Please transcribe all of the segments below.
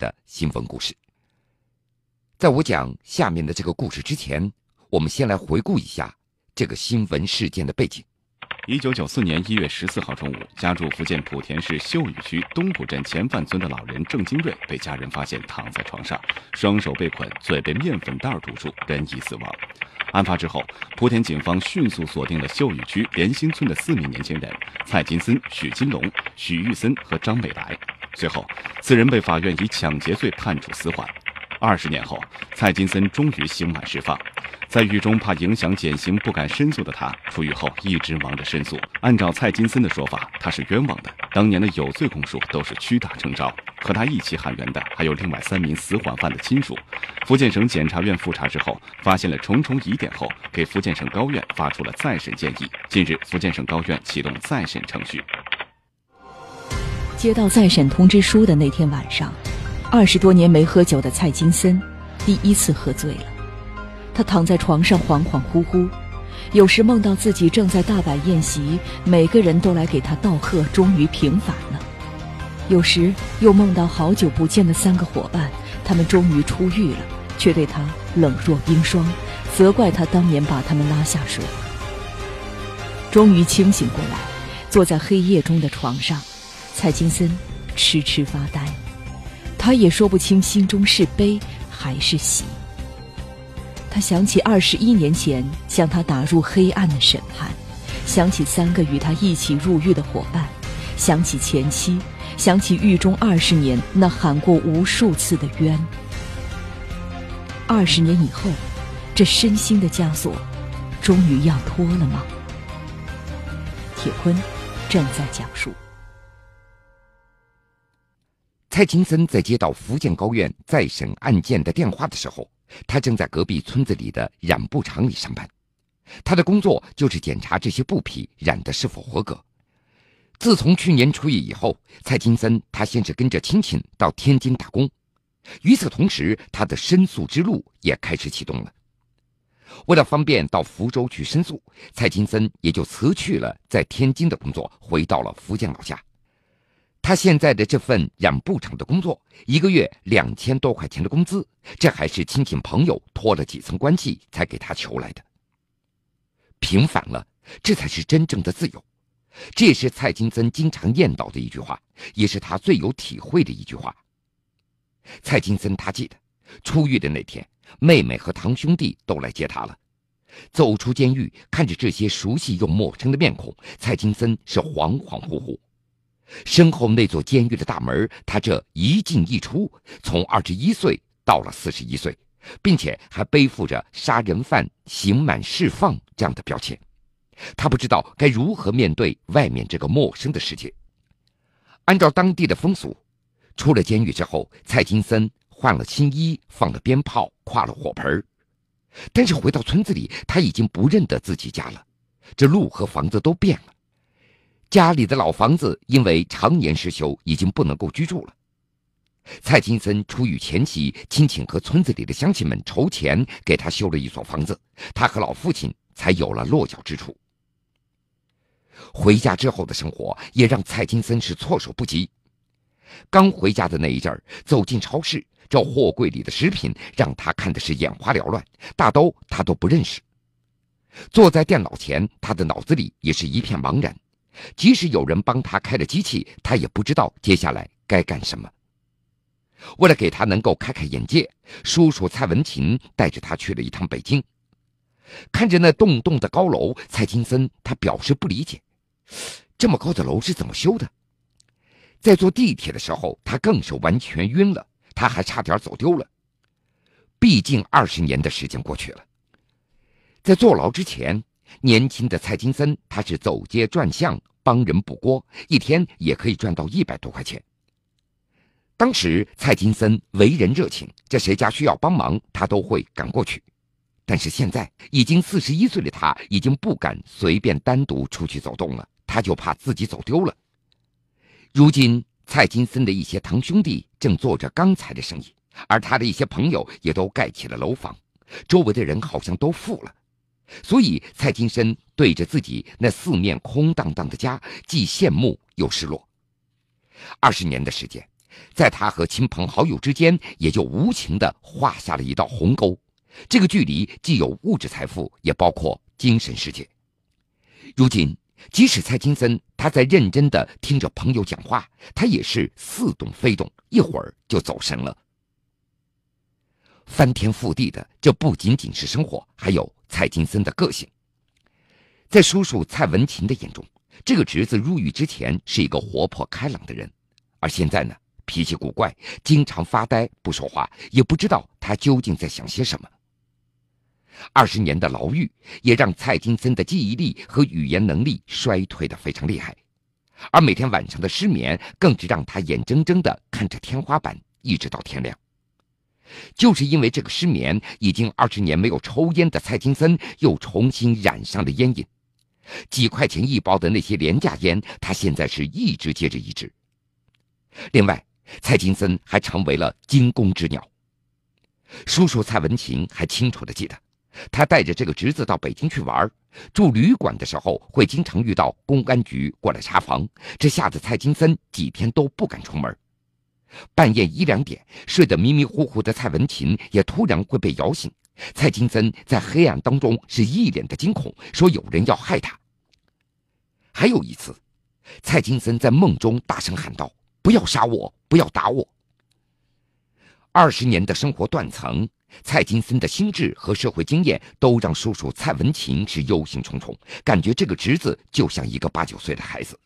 的新闻故事。在我讲下面的这个故事之前，我们先来回顾一下这个新闻事件的背景。一九九四年一月十四号中午，家住福建莆田市秀屿区东浦镇前范村的老人郑金瑞被家人发现躺在床上，双手被捆，嘴被面粉袋堵住，人已死亡。案发之后，莆田警方迅速锁定了秀屿区莲兴村的四名年轻人：蔡金森、许金龙、许玉森和张美来。随后，四人被法院以抢劫罪判处死缓。二十年后，蔡金森终于刑满释放。在狱中怕影响减刑不敢申诉的他，出狱后一直忙着申诉。按照蔡金森的说法，他是冤枉的。当年的有罪供述都是屈打成招。和他一起喊冤的还有另外三名死缓犯的亲属。福建省检察院复查之后，发现了重重疑点后，给福建省高院发出了再审建议。近日，福建省高院启动再审程序。接到再审通知书的那天晚上，二十多年没喝酒的蔡金森第一次喝醉了。他躺在床上恍恍惚惚，有时梦到自己正在大摆宴席，每个人都来给他道贺，终于平反了；有时又梦到好久不见的三个伙伴，他们终于出狱了，却对他冷若冰霜，责怪他当年把他们拉下水。终于清醒过来，坐在黑夜中的床上，蔡金森痴痴发呆，他也说不清心中是悲还是喜。他想起二十一年前将他打入黑暗的审判，想起三个与他一起入狱的伙伴，想起前妻，想起狱中二十年那喊过无数次的冤。二十年以后，这身心的枷锁，终于要脱了吗？铁坤正在讲述。蔡金森在接到福建高院再审案件的电话的时候。他正在隔壁村子里的染布厂里上班，他的工作就是检查这些布匹染的是否合格。自从去年出狱以后，蔡金森他先是跟着亲戚到天津打工，与此同时，他的申诉之路也开始启动了。为了方便到福州去申诉，蔡金森也就辞去了在天津的工作，回到了福建老家。他现在的这份染布厂的工作，一个月两千多块钱的工资，这还是亲戚朋友托了几层关系才给他求来的。平反了，这才是真正的自由。这也是蔡金森经常念叨的一句话，也是他最有体会的一句话。蔡金森他记得，出狱的那天，妹妹和堂兄弟都来接他了。走出监狱，看着这些熟悉又陌生的面孔，蔡金森是恍恍惚惚。身后那座监狱的大门，他这一进一出，从二十一岁到了四十一岁，并且还背负着杀人犯刑满释放这样的标签，他不知道该如何面对外面这个陌生的世界。按照当地的风俗，出了监狱之后，蔡金森换了新衣，放了鞭炮，跨了火盆但是回到村子里，他已经不认得自己家了，这路和房子都变了。家里的老房子因为常年失修，已经不能够居住了。蔡金森出狱前夕，亲戚和村子里的乡亲们筹钱给他修了一所房子，他和老父亲才有了落脚之处。回家之后的生活也让蔡金森是措手不及。刚回家的那一阵儿，走进超市，这货柜里的食品让他看的是眼花缭乱，大都他都不认识。坐在电脑前，他的脑子里也是一片茫然。即使有人帮他开了机器，他也不知道接下来该干什么。为了给他能够开开眼界，叔叔蔡文琴带着他去了一趟北京。看着那栋栋的高楼，蔡金森他表示不理解：这么高的楼是怎么修的？在坐地铁的时候，他更是完全晕了，他还差点走丢了。毕竟二十年的时间过去了，在坐牢之前。年轻的蔡金森，他是走街转巷帮人补锅，一天也可以赚到一百多块钱。当时蔡金森为人热情，这谁家需要帮忙，他都会赶过去。但是现在已经四十一岁的他，已经不敢随便单独出去走动了，他就怕自己走丢了。如今，蔡金森的一些堂兄弟正做着钢材的生意，而他的一些朋友也都盖起了楼房，周围的人好像都富了。所以，蔡金生对着自己那四面空荡荡的家，既羡慕又失落。二十年的时间，在他和亲朋好友之间，也就无情地画下了一道鸿沟。这个距离既有物质财富，也包括精神世界。如今，即使蔡金森他在认真地听着朋友讲话，他也是似懂非懂，一会儿就走神了。翻天覆地的，这不仅仅是生活，还有蔡金森的个性。在叔叔蔡文琴的眼中，这个侄子入狱之前是一个活泼开朗的人，而现在呢，脾气古怪，经常发呆不说话，也不知道他究竟在想些什么。二十年的牢狱也让蔡金森的记忆力和语言能力衰退的非常厉害，而每天晚上的失眠更是让他眼睁睁的看着天花板，一直到天亮。就是因为这个失眠，已经二十年没有抽烟的蔡金森又重新染上了烟瘾。几块钱一包的那些廉价烟，他现在是一支接着一支。另外，蔡金森还成为了惊弓之鸟。叔叔蔡文琴还清楚的记得，他带着这个侄子到北京去玩，住旅馆的时候会经常遇到公安局过来查房，这吓得蔡金森几天都不敢出门。半夜一两点，睡得迷迷糊糊的蔡文琴也突然会被摇醒。蔡金森在黑暗当中是一脸的惊恐，说有人要害他。还有一次，蔡金森在梦中大声喊道：“不要杀我，不要打我。”二十年的生活断层，蔡金森的心智和社会经验都让叔叔蔡文琴是忧心忡忡，感觉这个侄子就像一个八九岁的孩子。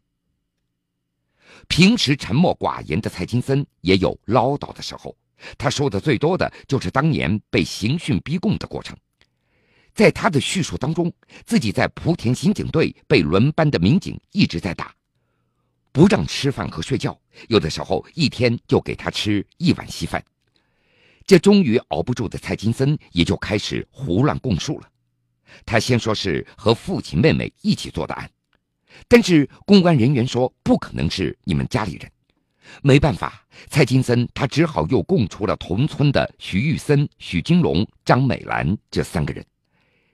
平时沉默寡言的蔡金森也有唠叨的时候。他说的最多的就是当年被刑讯逼供的过程，在他的叙述当中，自己在莆田刑警队被轮班的民警一直在打，不让吃饭和睡觉，有的时候一天就给他吃一碗稀饭。这终于熬不住的蔡金森也就开始胡乱供述了。他先说是和父亲、妹妹一起做的案，但是公安人员说不可能是你们家里人。没办法，蔡金森他只好又供出了同村的徐玉森、许金龙、张美兰这三个人。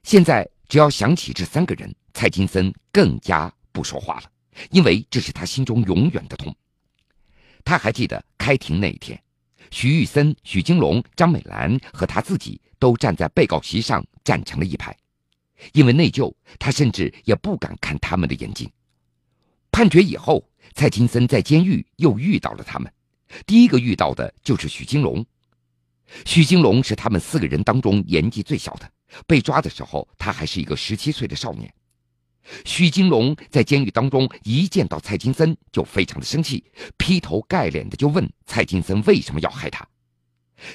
现在只要想起这三个人，蔡金森更加不说话了，因为这是他心中永远的痛。他还记得开庭那一天，徐玉森、许金龙、张美兰和他自己都站在被告席上站成了一排，因为内疚，他甚至也不敢看他们的眼睛。判决以后。蔡金森在监狱又遇到了他们，第一个遇到的就是许金龙。许金龙是他们四个人当中年纪最小的，被抓的时候他还是一个十七岁的少年。许金龙在监狱当中一见到蔡金森就非常的生气，劈头盖脸的就问蔡金森为什么要害他。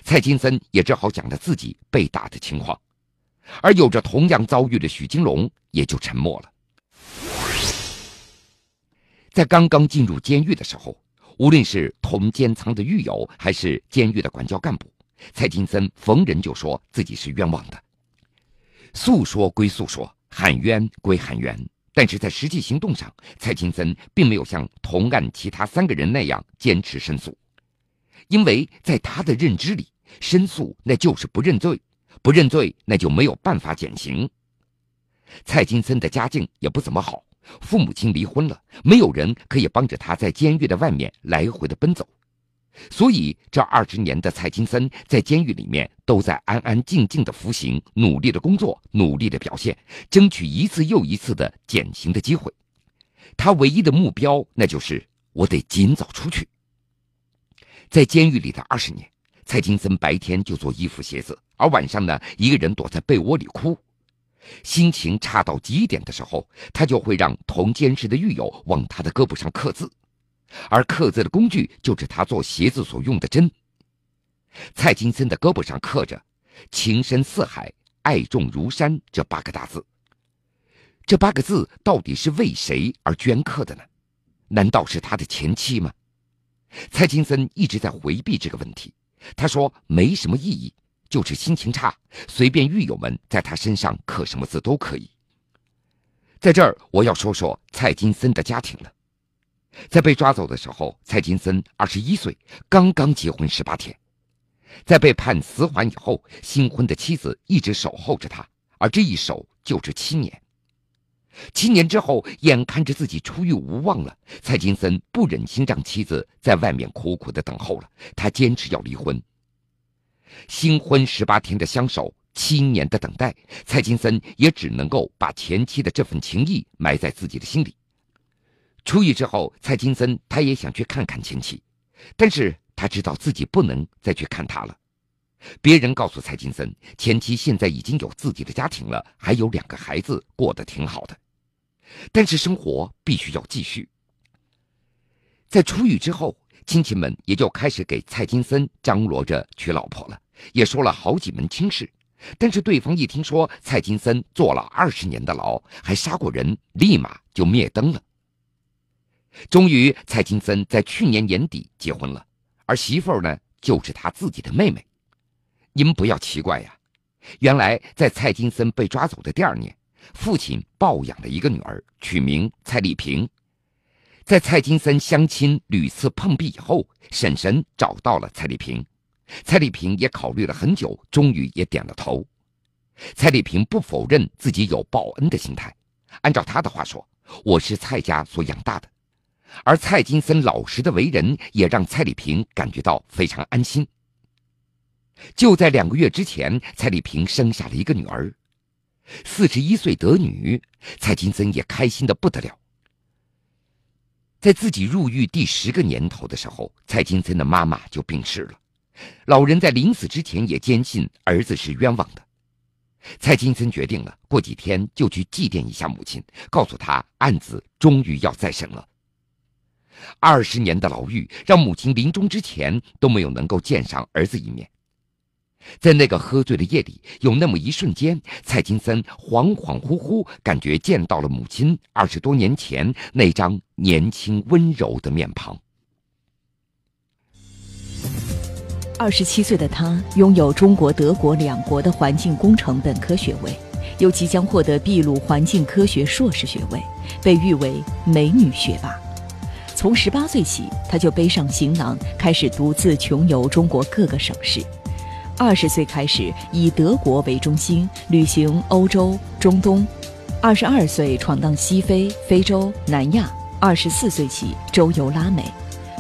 蔡金森也只好讲了自己被打的情况，而有着同样遭遇的许金龙也就沉默了。在刚刚进入监狱的时候，无论是同监仓的狱友，还是监狱的管教干部，蔡金森逢人就说自己是冤枉的。诉说归诉说，喊冤归喊冤，但是在实际行动上，蔡金森并没有像同案其他三个人那样坚持申诉，因为在他的认知里，申诉那就是不认罪，不认罪那就没有办法减刑。蔡金森的家境也不怎么好。父母亲离婚了，没有人可以帮着他在监狱的外面来回的奔走，所以这二十年的蔡金森在监狱里面都在安安静静的服刑，努力的工作，努力的表现，争取一次又一次的减刑的机会。他唯一的目标，那就是我得尽早出去。在监狱里的二十年，蔡金森白天就做衣服鞋子，而晚上呢，一个人躲在被窝里哭。心情差到极点的时候，他就会让同监室的狱友往他的胳膊上刻字，而刻字的工具就是他做鞋子所用的针。蔡金森的胳膊上刻着“情深似海，爱重如山”这八个大字。这八个字到底是为谁而镌刻的呢？难道是他的前妻吗？蔡金森一直在回避这个问题，他说没什么意义。就是心情差，随便狱友们在他身上刻什么字都可以。在这儿，我要说说蔡金森的家庭了。在被抓走的时候，蔡金森二十一岁，刚刚结婚十八天。在被判死缓以后，新婚的妻子一直守候着他，而这一守就是七年。七年之后，眼看着自己出狱无望了，蔡金森不忍心让妻子在外面苦苦的等候了，他坚持要离婚。新婚十八天的相守，七年的等待，蔡金森也只能够把前妻的这份情谊埋在自己的心里。出狱之后，蔡金森他也想去看看前妻，但是他知道自己不能再去看她了。别人告诉蔡金森，前妻现在已经有自己的家庭了，还有两个孩子，过得挺好的。但是生活必须要继续。在出狱之后，亲戚们也就开始给蔡金森张罗着娶老婆了，也说了好几门亲事。但是对方一听说蔡金森坐了二十年的牢，还杀过人，立马就灭灯了。终于，蔡金森在去年年底结婚了，而媳妇儿呢，就是他自己的妹妹。你们不要奇怪呀，原来在蔡金森被抓走的第二年，父亲抱养了一个女儿，取名蔡丽萍。在蔡金森相亲屡次碰壁以后，婶婶找到了蔡丽萍，蔡丽萍也考虑了很久，终于也点了头。蔡丽萍不否认自己有报恩的心态，按照她的话说：“我是蔡家所养大的。”而蔡金森老实的为人，也让蔡丽萍感觉到非常安心。就在两个月之前，蔡丽萍生下了一个女儿，四十一岁得女，蔡金森也开心的不得了。在自己入狱第十个年头的时候，蔡金森的妈妈就病逝了，老人在临死之前也坚信儿子是冤枉的。蔡金森决定了，过几天就去祭奠一下母亲，告诉她案子终于要再审了。二十年的牢狱让母亲临终之前都没有能够见上儿子一面。在那个喝醉的夜里，有那么一瞬间，蔡金森恍恍惚惚感觉见到了母亲二十多年前那张年轻温柔的面庞。二十七岁的他拥有中国、德国两国的环境工程本科学位，又即将获得秘鲁环境科学硕士学位，被誉为“美女学霸”。从十八岁起，他就背上行囊，开始独自穷游中国各个省市。二十岁开始以德国为中心旅行欧洲、中东，二十二岁闯荡西非、非洲、南亚，二十四岁起周游拉美，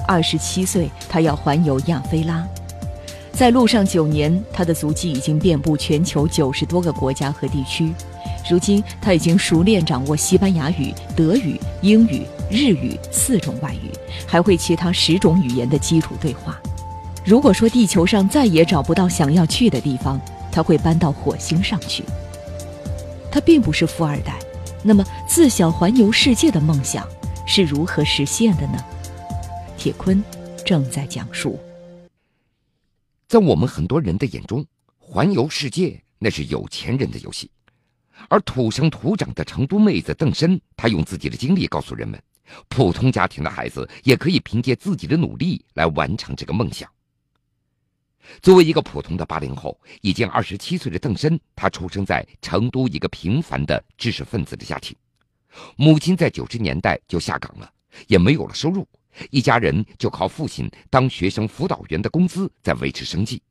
二十七岁他要环游亚非拉。在路上九年，他的足迹已经遍布全球九十多个国家和地区。如今，他已经熟练掌握西班牙语、德语、英语、日语四种外语，还会其他十种语言的基础对话。如果说地球上再也找不到想要去的地方，他会搬到火星上去。他并不是富二代，那么自小环游世界的梦想是如何实现的呢？铁坤正在讲述。在我们很多人的眼中，环游世界那是有钱人的游戏，而土生土长的成都妹子邓申，她用自己的经历告诉人们，普通家庭的孩子也可以凭借自己的努力来完成这个梦想。作为一个普通的八零后，已经二十七岁的邓申，他出生在成都一个平凡的知识分子的家庭。母亲在九十年代就下岗了，也没有了收入，一家人就靠父亲当学生辅导员的工资在维持生计。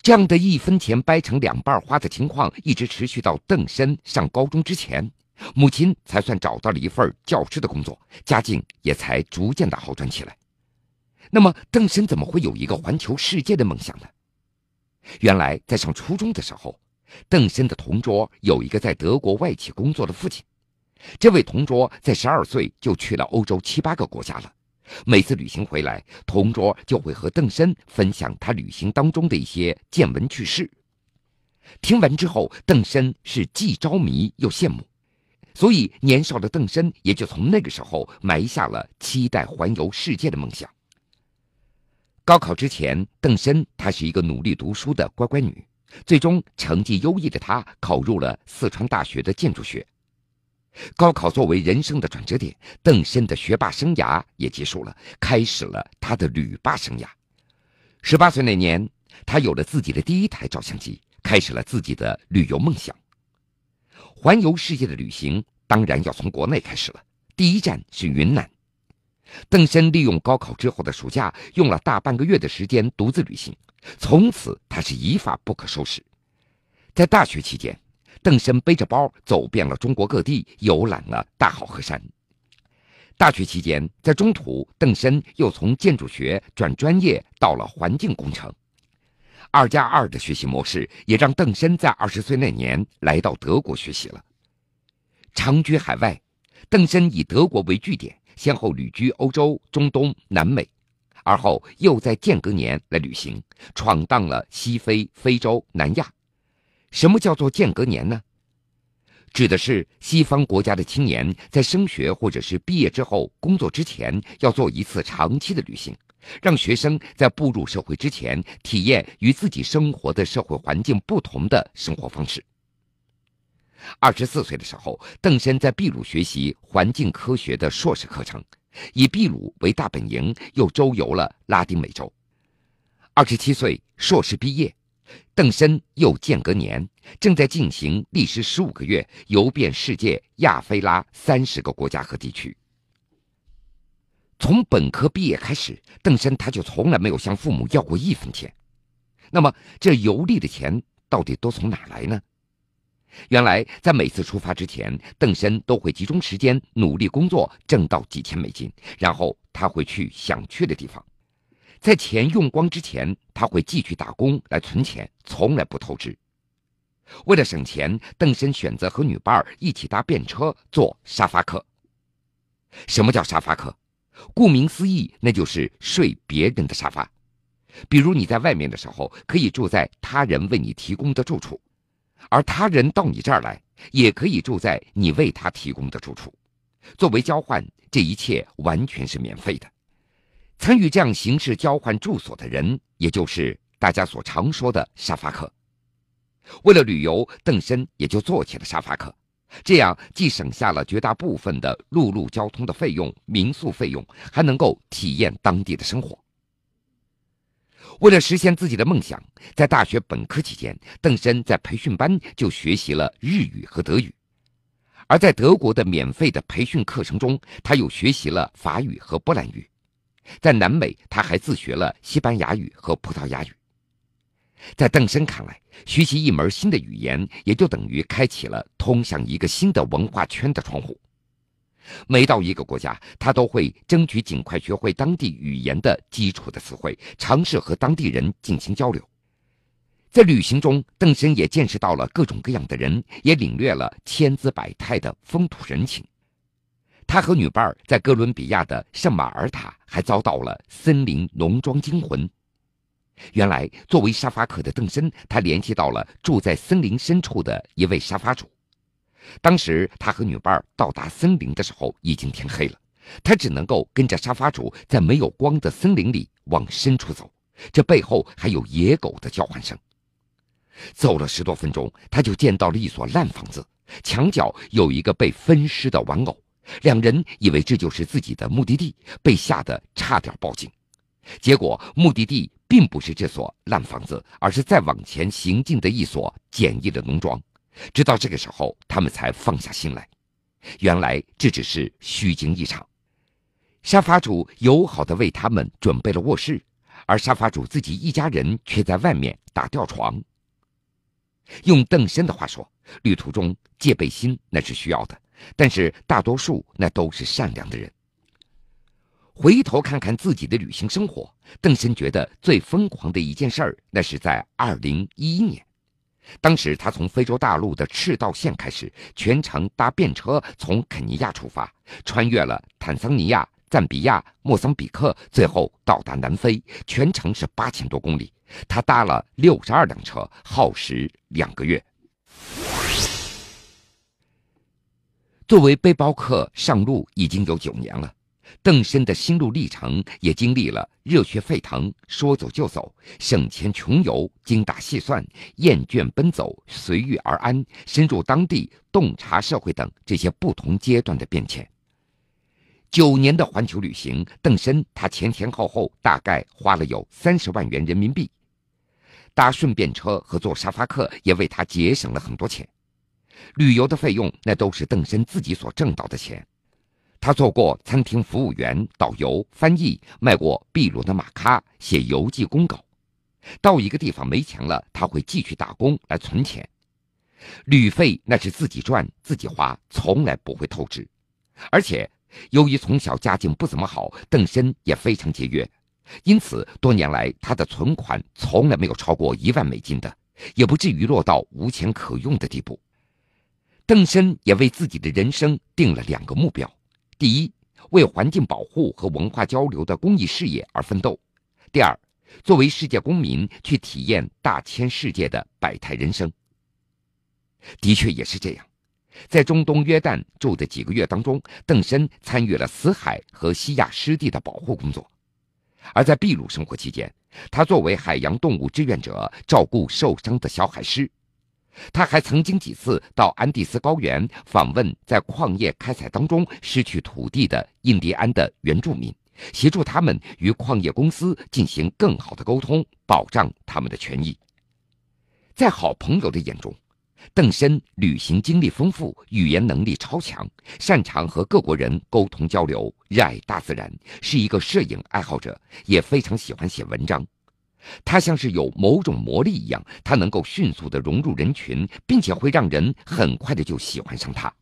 这样的一分钱掰成两半花的情况，一直持续到邓申上高中之前，母亲才算找到了一份教师的工作，家境也才逐渐的好转起来。那么，邓申怎么会有一个环球世界的梦想呢？原来，在上初中的时候，邓申的同桌有一个在德国外企工作的父亲。这位同桌在十二岁就去了欧洲七八个国家了。每次旅行回来，同桌就会和邓申分享他旅行当中的一些见闻趣事。听完之后，邓申是既着迷又羡慕，所以年少的邓申也就从那个时候埋下了期待环游世界的梦想。高考之前，邓申她是一个努力读书的乖乖女，最终成绩优异的她考入了四川大学的建筑学。高考作为人生的转折点，邓申的学霸生涯也结束了，开始了他的旅霸生涯。十八岁那年，他有了自己的第一台照相机，开始了自己的旅游梦想。环游世界的旅行当然要从国内开始了，第一站是云南。邓申利用高考之后的暑假，用了大半个月的时间独自旅行，从此他是一发不可收拾。在大学期间，邓申背着包走遍了中国各地，游览了大好河山。大学期间，在中途，邓申又从建筑学转专业到了环境工程。二加二的学习模式也让邓申在二十岁那年来到德国学习了。长居海外，邓申以德国为据点，先后旅居欧洲、中东、南美，而后又在间隔年来旅行，闯荡了西非、非洲、南亚。什么叫做间隔年呢？指的是西方国家的青年在升学或者是毕业之后工作之前，要做一次长期的旅行，让学生在步入社会之前体验与自己生活的社会环境不同的生活方式。二十四岁的时候，邓申在秘鲁学习环境科学的硕士课程，以秘鲁为大本营，又周游了拉丁美洲。二十七岁，硕士毕业。邓申又间隔年，正在进行历时十五个月游遍世界亚非拉三十个国家和地区。从本科毕业开始，邓申他就从来没有向父母要过一分钱。那么，这游历的钱到底都从哪来呢？原来，在每次出发之前，邓申都会集中时间努力工作，挣到几千美金，然后他会去想去的地方。在钱用光之前，他会继续打工来存钱，从来不透支。为了省钱，邓申选择和女伴一起搭便车坐沙发客。什么叫沙发客？顾名思义，那就是睡别人的沙发。比如你在外面的时候，可以住在他人为你提供的住处，而他人到你这儿来，也可以住在你为他提供的住处。作为交换，这一切完全是免费的。参与这样形式交换住所的人，也就是大家所常说的沙发客。为了旅游，邓申也就做起了沙发客，这样既省下了绝大部分的陆路交通的费用、民宿费用，还能够体验当地的生活。为了实现自己的梦想，在大学本科期间，邓申在培训班就学习了日语和德语，而在德国的免费的培训课程中，他又学习了法语和波兰语。在南美，他还自学了西班牙语和葡萄牙语。在邓申看来，学习一门新的语言，也就等于开启了通向一个新的文化圈的窗户。每到一个国家，他都会争取尽快学会当地语言的基础的词汇，尝试和当地人进行交流。在旅行中，邓申也见识到了各种各样的人，也领略了千姿百态的风土人情。他和女伴在哥伦比亚的圣马尔塔还遭到了森林农庄惊魂。原来，作为沙发客的邓申，他联系到了住在森林深处的一位沙发主。当时，他和女伴到达森林的时候已经天黑了，他只能够跟着沙发主在没有光的森林里往深处走，这背后还有野狗的叫唤声。走了十多分钟，他就见到了一所烂房子，墙角有一个被分尸的玩偶。两人以为这就是自己的目的地，被吓得差点报警。结果目的地并不是这所烂房子，而是再往前行进的一所简易的农庄。直到这个时候，他们才放下心来。原来这只是虚惊一场。沙发主友好的为他们准备了卧室，而沙发主自己一家人却在外面打吊床。用邓申的话说，旅途中戒备心那是需要的。但是大多数那都是善良的人。回头看看自己的旅行生活，邓申觉得最疯狂的一件事儿，那是在二零一一年。当时他从非洲大陆的赤道线开始，全程搭便车从肯尼亚出发，穿越了坦桑尼亚、赞比亚、莫桑比克，最后到达南非，全程是八千多公里。他搭了六十二辆车，耗时两个月。作为背包客上路已经有九年了，邓申的心路历程也经历了热血沸腾、说走就走、省钱穷游、精打细算、厌倦奔走、随遇而安、深入当地、洞察社会等这些不同阶段的变迁。九年的环球旅行，邓申他前前后后大概花了有三十万元人民币，搭顺便车和坐沙发客也为他节省了很多钱。旅游的费用，那都是邓申自己所挣到的钱。他做过餐厅服务员、导游、翻译，卖过秘鲁的马咖，写游记公稿。到一个地方没钱了，他会继续打工来存钱。旅费那是自己赚自己花，从来不会透支。而且，由于从小家境不怎么好，邓申也非常节约，因此多年来他的存款从来没有超过一万美金的，也不至于落到无钱可用的地步。邓申也为自己的人生定了两个目标：第一，为环境保护和文化交流的公益事业而奋斗；第二，作为世界公民去体验大千世界的百态人生。的确也是这样，在中东约旦住的几个月当中，邓申参与了死海和西亚湿地的保护工作；而在秘鲁生活期间，他作为海洋动物志愿者照顾受伤的小海狮。他还曾经几次到安第斯高原访问在矿业开采当中失去土地的印第安的原住民，协助他们与矿业公司进行更好的沟通，保障他们的权益。在好朋友的眼中。邓申旅行经历丰富，语言能力超强，擅长和各国人沟通交流，热爱大自然，是一个摄影爱好者，也非常喜欢写文章。他像是有某种魔力一样，他能够迅速的融入人群，并且会让人很快的就喜欢上他。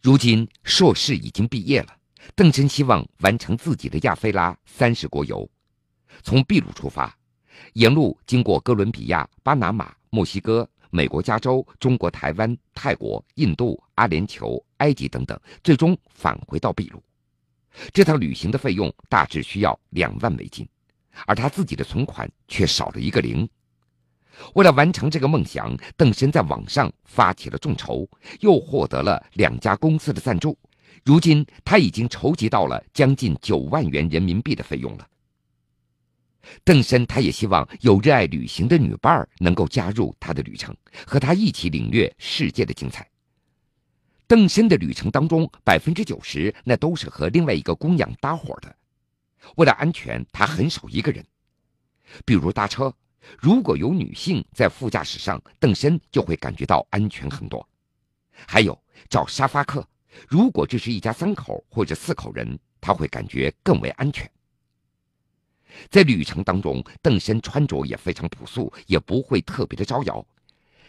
如今硕士已经毕业了，邓真希望完成自己的亚非拉三十国游，从秘鲁出发，沿路经过哥伦比亚、巴拿马、墨西哥。美国加州、中国台湾、泰国、印度、阿联酋、埃及等等，最终返回到秘鲁。这趟旅行的费用大致需要两万美金，而他自己的存款却少了一个零。为了完成这个梦想，邓申在网上发起了众筹，又获得了两家公司的赞助。如今，他已经筹集到了将近九万元人民币的费用了。邓申，他也希望有热爱旅行的女伴儿能够加入他的旅程，和他一起领略世界的精彩。邓申的旅程当中，百分之九十那都是和另外一个姑娘搭伙的。为了安全，他很少一个人。比如搭车，如果有女性在副驾驶上，邓申就会感觉到安全很多。还有找沙发客，如果这是一家三口或者四口人，他会感觉更为安全。在旅程当中，邓申穿着也非常朴素，也不会特别的招摇。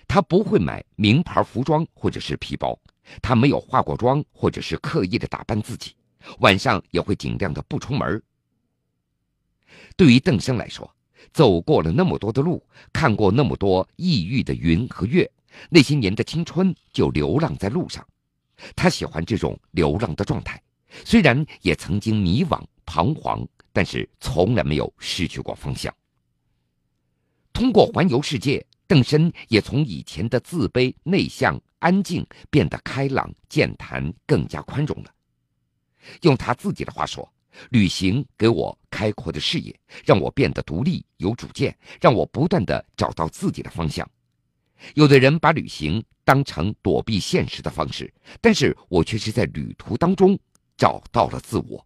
他不会买名牌服装或者是皮包，他没有化过妆或者是刻意的打扮自己，晚上也会尽量的不出门。对于邓生来说，走过了那么多的路，看过那么多异域的云和月，那些年的青春就流浪在路上。他喜欢这种流浪的状态，虽然也曾经迷惘彷徨。但是从来没有失去过方向。通过环游世界，邓生也从以前的自卑、内向、安静变得开朗、健谈，更加宽容了。用他自己的话说：“旅行给我开阔的视野，让我变得独立、有主见，让我不断的找到自己的方向。”有的人把旅行当成躲避现实的方式，但是我却是在旅途当中找到了自我。